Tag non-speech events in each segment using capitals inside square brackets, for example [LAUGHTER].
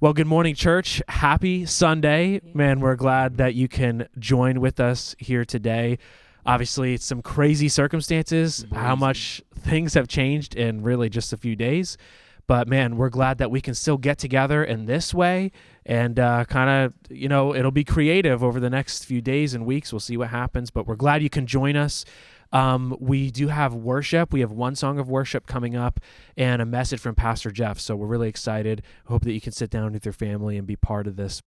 Well, good morning, church. Happy Sunday. Man, we're glad that you can join with us here today. Obviously, it's some crazy circumstances, how much things have changed in really just a few days. But man, we're glad that we can still get together in this way and uh, kind of, you know, it'll be creative over the next few days and weeks. We'll see what happens, but we're glad you can join us. Um, we do have worship. We have one song of worship coming up and a message from Pastor Jeff. So we're really excited. Hope that you can sit down with your family and be part of this.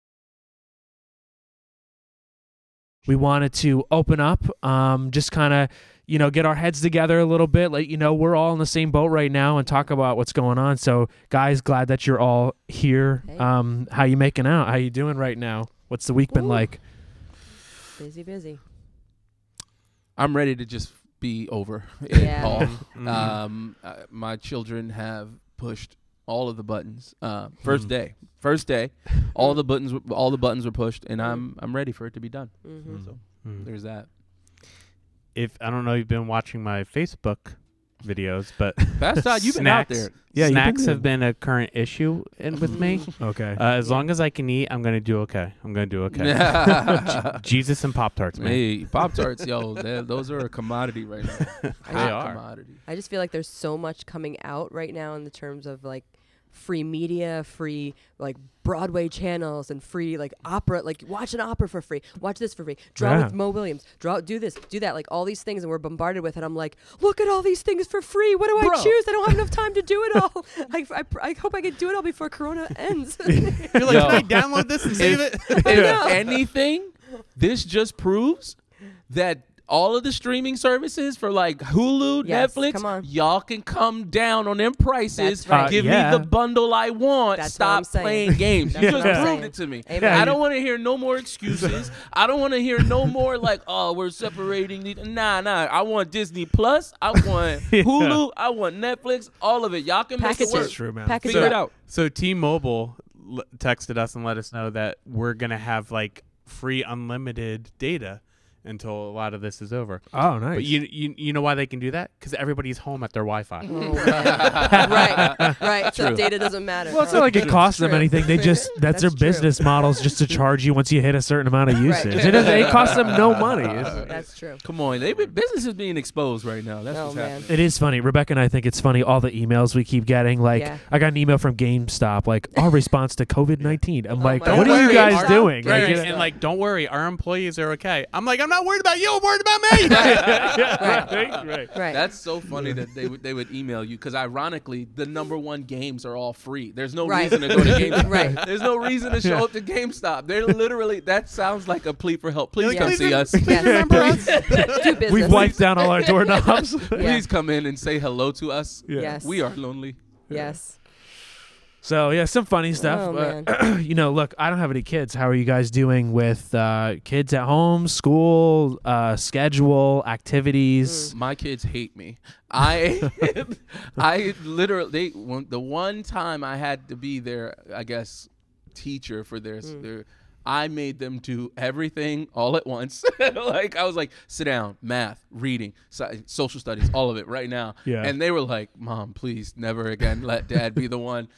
We wanted to open up, um, just kind of, you know, get our heads together a little bit. Let you know we're all in the same boat right now and talk about what's going on. So, guys, glad that you're all here. Hey. Um, how you making out? How you doing right now? What's the week been Ooh. like? Busy, busy. I'm ready to just be over [LAUGHS] Yeah. it all. [LAUGHS] Mm-hmm. Um, uh, my children have pushed all of the buttons. Uh, first Mhm. day, first day, all the buttons, were- all the buttons were pushed, and I'm I'm ready for it to be done. hmm So Mm. there's that. if I don't know, you've been watching my Facebook videos, but Pastor Todd, you've been out Snacks. there. Yeah, you've been snacks good. have been a current issue in, with me. [LAUGHS] Okay. Uh, as long as I can eat, I'm gonna do okay. I'm gonna do okay. [LAUGHS] Jesus and Pop Tarts, man. Hey, Pop Tarts, yo, they- those are a commodity right now. [LAUGHS] I They are. commodity. I just feel like there's so much coming out right now in the terms of like free media, free like Broadway channels, and free like opera. Like watch an opera for free, watch this for free, draw Yeah. with Mo Willems, draw, do this, do that. Like all these things, and we're bombarded with it. I'm like, look at all these things for free. What do I choose? I don't have enough [LAUGHS] time to do it all. I, I, I hope I can do it all before Corona [LAUGHS] ends. [LAUGHS] You're like, Yo. can I download this and save it? if know. anything, this just proves that all of the streaming services for like Hulu, Yes, Netflix, come on. y'all can come down on them prices. Right. Uh, Give yeah. me the bundle I want. That's Stop playing [LAUGHS] games. That's you just I'm proved saying. it to me. Amen. Yeah, I don't want to hear no more excuses. I don't want to hear no [LAUGHS] more like, oh, we're separating. These. Nah, nah. I want Disney Plus. I want [LAUGHS] Yeah. Hulu. I want Netflix. All of it. Y'all can make it Packages. work. That's true, man. Package Figure it it up. out. So T-Mobile l- texted us and let us know that we're gonna have like free unlimited data until a lot of this is over. Oh, nice. But you, you you know why they can do that? Because everybody's home at their Wi-Fi. Oh, [LAUGHS] right, right. So data doesn't matter. Well, it's not like it costs them anything. They just [LAUGHS] that's, their true. business models just to charge you once you hit a certain amount of Right. usage. It, it costs them no money. [LAUGHS] It's- That's true. Come on, they been, business is being exposed right now. That's Oh, what's man. happening. It is funny. Rebecca and I think it's funny all the emails we keep getting. Like Yeah. I got an email from GameStop, like our response to COVID nineteen. I'm Oh like, what God. are you guys worry, doing? Right, Like, and, like, don't worry, our employees are okay. I'm like, I'm not worried about you. I'm worried about me. [LAUGHS] yeah, right, right. Right. That's so funny that they would they would email you because ironically the number one games are all free. There's no Right. reason to go to [LAUGHS] GameStop. Right. There's no reason to show up to GameStop. They're literally that sounds like a plea for help. Please Like, come please see rem- us. please Yes. remember us. [LAUGHS] Do business. We've wiped down all our doorknobs. Please come in and say hello to us. Yeah. Yes. We are lonely. Yes. So yeah, some funny stuff. Oh, but, [CLEARS THROAT] you know, look, I don't have any kids. How are you guys doing with uh, kids at home, school, uh, schedule, activities? My kids hate me. I [LAUGHS] I literally they when, the one time I had to be their I guess teacher for their Mm. their I made them do everything all at once. [LAUGHS] like I was like, sit down, math, reading, sci- social studies, all of it right now. Yeah. And they were like, "Mom, please, never again let Dad be the one."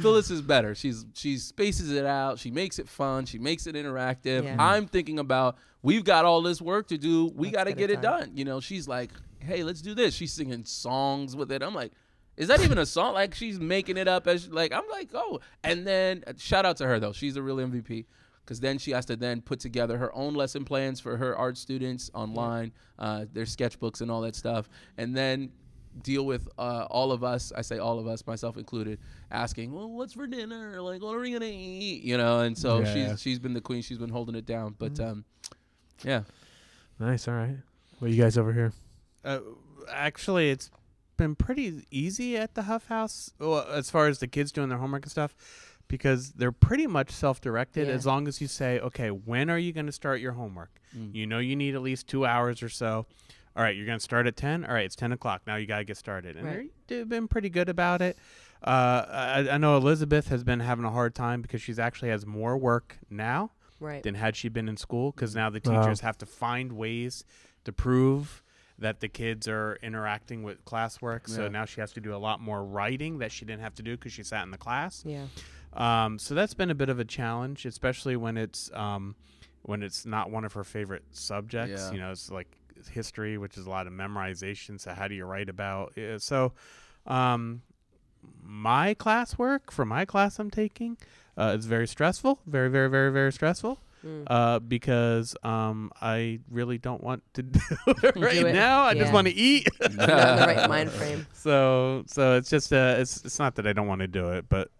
Phyllis is better. She's she spaces it out. She makes it fun. She makes it interactive. Yeah. I'm thinking about we've got all this work to do. We got to get it done. done. You know, she's like, "Hey, let's do this." She's singing songs with it. I'm like, "Is that even a song?" Like she's making it up as like I'm like, "Oh." And then uh, shout out to her though. She's a real MVP because then she has to then put together her own lesson plans for her art students online, uh, their sketchbooks and all that stuff, and then deal with uh, all of us. I say all of us, myself included, asking, "Well, what's for dinner? Like, what are we gonna eat?" You know. And so Yeah, she's she's been the queen. She's been holding it down. But um, yeah, Nice. All right. What you guys over here? Uh, actually, it's been pretty easy at the Huff House well, as far as the kids doing their homework and stuff because they're pretty much self-directed Yeah. as long as you say, okay, when are you going to start your homework? Mm. You know you need at least two hours or so. All right, you're going to start at 10. All right, it's 10 o'clock. Now you got to get started. And Right. they're- they've been pretty good about it. Uh, I, I know Elizabeth has been having a hard time because she's actually has more work now Right. than had she been in school because now the Wow. teachers have to find ways to prove that the kids are interacting with classwork. So now she has to do a lot more writing that she didn't have to do because she sat in the class. Yeah. Um, so that's been a bit of a challenge, especially when it's um, when it's not one of her favorite subjects. Yeah. You know, it's like history, which is a lot of memorization. So how do you write about? Yeah, so um, my classwork for my class I'm taking uh, is very stressful, very very very very stressful. Mm. Uh, because um, I really don't want to [LAUGHS] do it right it. now. I just want to eat. [LAUGHS] Not in the right mind frame. [LAUGHS] So so it's just uh it's it's not that I don't want to do it, but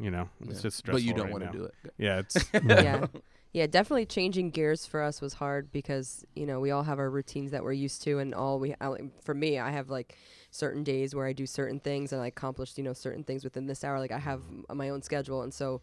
you know it's Yeah. just stressful. But you don't right want to do it. Yeah, it's yeah. Yeah, definitely changing gears for us was hard because, you know, we all have our routines that we're used to and all we I, for me, I have like certain days where I do certain things and I accomplish, you know, certain things within this hour like I have my own schedule and so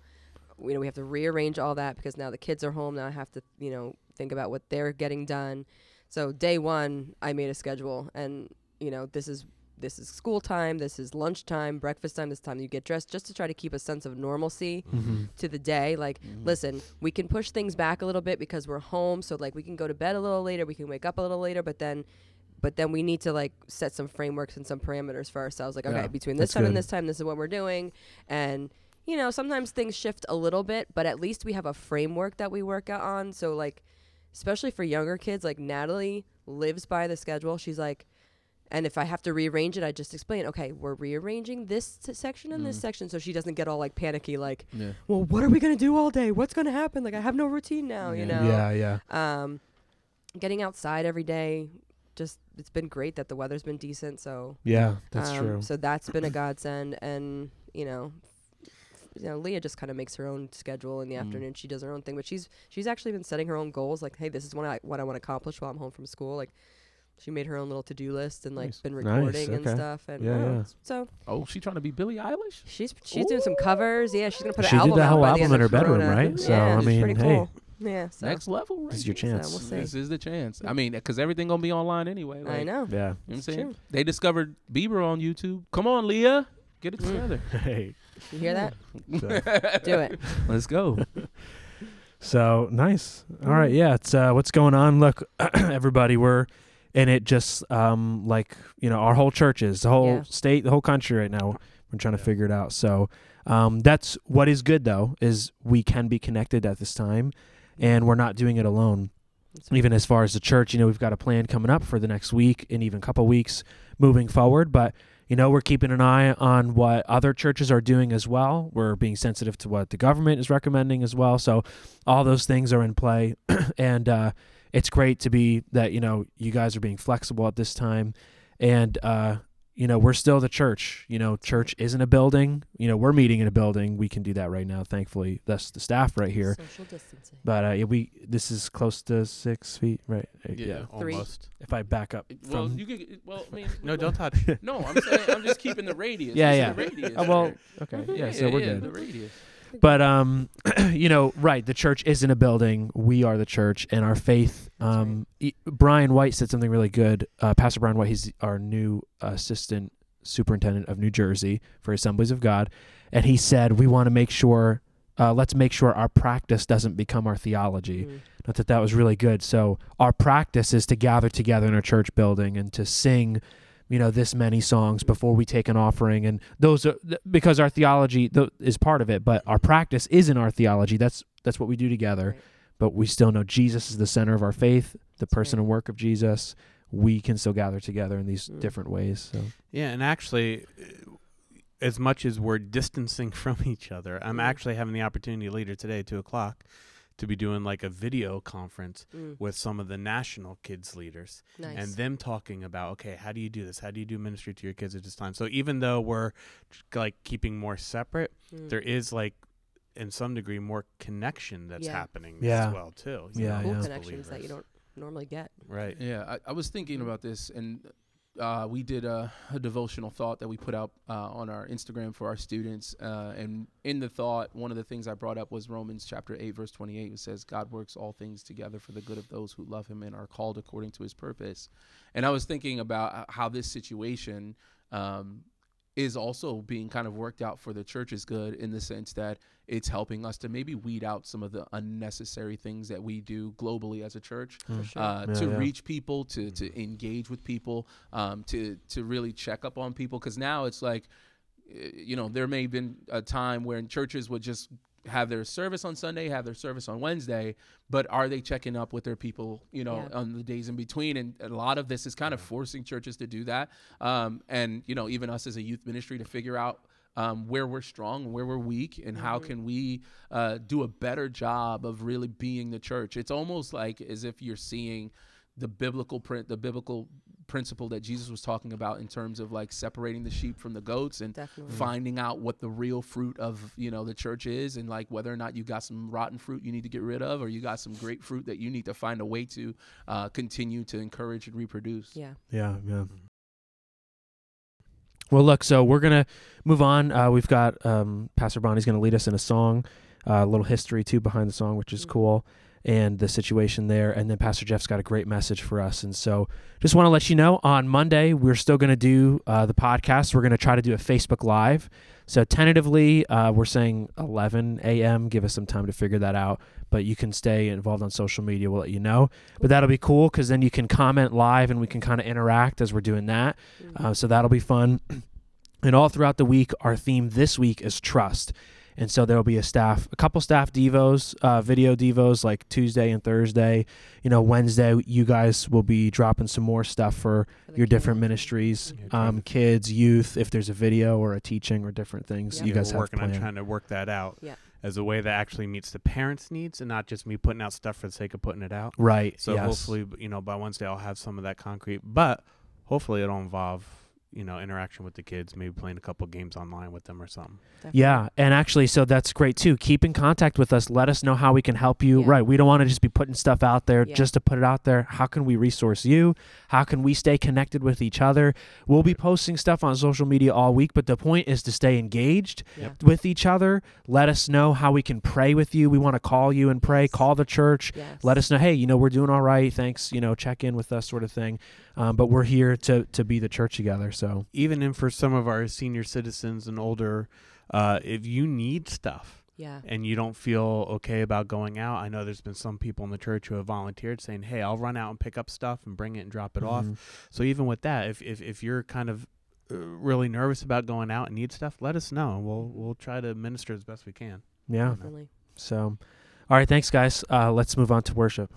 you know, we have to rearrange all that because now the kids are home, now I have to, you know, think about what they're getting done. So day 1, I made a schedule and, you know, this is this is school time, this is lunchtime, breakfast time, this time you get dressed just to try to keep a sense of normalcy Mm-hmm. to the day. Like, listen, we can push things back a little bit because we're home. So like we can go to bed a little later, we can wake up a little later, but then but then we need to like set some frameworks and some parameters for ourselves. Like, okay, Yeah, between this time and this time, this is what we're doing. And you know, sometimes things shift a little bit, but at least we have a framework that we work out on. So like especially for younger kids, like Natalie lives by the schedule. She's like and if I have to rearrange it, I just explain, okay, we're rearranging this t- section and this Mm. section so she doesn't get all like panicky like Yeah. well, what are we gonna do all day? What's gonna happen? Like I have no routine now, you know. Yeah, yeah. Um, getting outside every day, just it's been great that the weather's been decent. So Yeah, that's um, true. So that's been a [CLEARS THROAT] godsend, and you know, you know, Leah just kind of makes her own schedule in the Mm. afternoon. She does her own thing, but she's she's actually been setting her own goals. Like, hey, this is what I what I want to accomplish while I'm home from school. Like. She made her own little to-do list and like Nice. been Nice, recording and stuff, and Yeah, oh, yeah. so Oh, she trying to be Billie Eilish? she's she's doing some covers. Yeah, she's gonna put She an did album that out whole by the album end in of her bedroom, right? So, yeah, I mean, pretty hey. cool. Yeah, so Next level, right? This is your So chance. we'll see. This is the chance. I mean, because everything gonna be online anyway. Like, I know. yeah. You know what I'm saying? true. They discovered Bieber on YouTube. Come on, Leah, get it Mm. together. [LAUGHS] Hey. You hear that? [LAUGHS] Do it. Let's go. [LAUGHS] so nice. All right. Yeah. It's uh, what's going on. Look, [CLEARS THROAT] everybody, we're in it. Just um, like you know, our whole churches, the whole Yeah. state, the whole country right now. We're trying to Yeah. figure it out. So um, that's what is good though is we can be connected at this time, and we're not doing it alone. That's right. even as far as the church, you know, we've got a plan coming up for the next week and even a couple weeks moving forward. But, you know, we're keeping an eye on what other churches are doing as well. We're being sensitive to what the government is recommending as well. So all those things are in play. [CLEARS THROAT] and uh, it's great to be that, you know, you guys are being flexible at this time. And, uh, you know, we're still the church. You know, church isn't a building. You know, we're meeting in a building. We can do that right now, thankfully. That's the staff right here. Social distancing. But uh, we this is close to six feet, right? Uh, Yeah. Three. almost. If I back up well, from you could. Well, I mean, [LAUGHS] No, don't touch. No, I'm saying I'm just keeping the radius. [LAUGHS] Yeah, This yeah. The radius. Oh, well, right? [LAUGHS] okay, yeah, so we're yeah, good. The radius. But um, [CLEARS THROAT] you know, right? The church isn't a building. We are the church, and our faith. That's right. Um, e- Brian White said something really good. Uh, Pastor Brian White, he's our new assistant superintendent of New Jersey for Assemblies of God, and he said we want to make sure. Uh, let's make sure our practice doesn't become our theology. Mm. I thought that was really good. So our practice is to gather together in a church building and to sing, you know, this many songs before we take an offering, and those are because our theology is part of it, but our practice isn't our theology. That's that's what we do together. Right. But we still know Jesus is the center of our faith, the That's person right. and work of Jesus. We can still gather together in these Mm. different ways. So Yeah, and actually, uh, as much as we're distancing [LAUGHS] from each other, I'm Mm. actually having the opportunity later today, two o'clock, to be doing like a video conference Mm. with some of the national kids leaders Nice. and them talking about okay how do you do this how do you do ministry to your kids at this time so even though we're like keeping more separate Mm. there is like in some degree more connection that's Yeah. happening Yeah. as well too you Yeah, know, cool yeah. as connections that you don't normally get. right Yeah, I, I was thinking about this, and uh, we did a, a devotional thought that we put out uh, on our Instagram for our students. Uh, and in the thought, one of the things I brought up was Romans chapter 8, verse 28, which says, God works all things together for the good of those who love him and are called according to his purpose. And I was thinking about how this situation um, is also being kind of worked out for the church's good in the sense that it's helping us to maybe weed out some of the unnecessary things that we do globally as a church Mm. sure. uh, Yeah, to yeah. reach people, to to engage with people, um, to to really check up on people. Because now it's like eh, you know, there may have been a time when churches would just have their service on Sunday, have their service on Wednesday, but are they checking up with their people, you know, Yeah. on the days in between? And a lot of this is kind of forcing churches to do that. Um, and, you know, even us as a youth ministry to figure out um, where we're strong and where we're weak and how can we uh, do a better job of really being the church. It's almost like as if you're seeing the biblical print, the biblical principle that Jesus was talking about in terms of like separating the sheep from the goats and Definitely. finding out what the real fruit of you know the church is and like whether or not you got some rotten fruit you need to get rid of or you got some great fruit that you need to find a way to uh, continue to encourage and reproduce Yeah. Yeah, yeah. Well, look, so we're gonna move on. Uh, we've got um, Pastor Bonnie's gonna lead us in a song, uh, a little history too behind the song, which is Mhm. cool, and the situation there. And then Pastor Jeff's got a great message for us. And so, just want to let you know, on Monday we're still gonna do uh, the podcast. We're gonna try to do a Facebook Live. So tentatively, uh, we're saying 11 a.m. Give us some time to figure that out. But you can stay involved on social media. We'll let you know. But that'll be cool because then you can comment live and we can kind of interact as we're doing that. Mhm. Uh, so that'll be fun. [CLEARS THROAT] And all throughout the week, our theme this week is trust. And so there'll be a staff, a couple staff devos, uh, video devos like Tuesday and Thursday. You know, Wednesday, you guys will be dropping some more stuff for For the your different kids. ministries, Yeah, um, kids, youth, if there's a video or a teaching or different things Yeah. you Yeah, guys we're have working on trying to work that out Yeah. as a way that actually meets the parents' needs and not just me putting out stuff for the sake of putting it out. Right. So yes. hopefully, you know, by Wednesday I'll have some of that concrete, but hopefully it'll involve, you know, interaction with the kids, maybe playing a couple games online with them or something. Definitely. Yeah, and actually, so that's great too. Keep in contact with us. Let us know how we can help you. Yeah. Right, we don't want to just be putting stuff out there Yeah. just to put it out there. How can we resource you? How can we stay connected with each other? We'll be posting stuff on social media all week, but the point is to stay engaged Yeah. with each other. Let us know how we can pray with you. We want to call you and pray. Yes. Call the church. Yes. Let us know. Hey, you know we're doing all right. Thanks. You know, check in with us, sort of thing. Um, but we're here to to be the church together. So Even in for some of our senior citizens and older, uh, if you need stuff Yeah. and you don't feel okay about going out, I know there's been some people in the church who have volunteered saying, "Hey, I'll run out and pick up stuff and bring it and drop it off." Mhm. So even with that, if if, if you're kind of uh, really nervous about going out and need stuff, let us know. and We'll we'll try to minister as best we can. Yeah. Definitely. So, all right. Thanks, guys. Uh, let's move on to worship.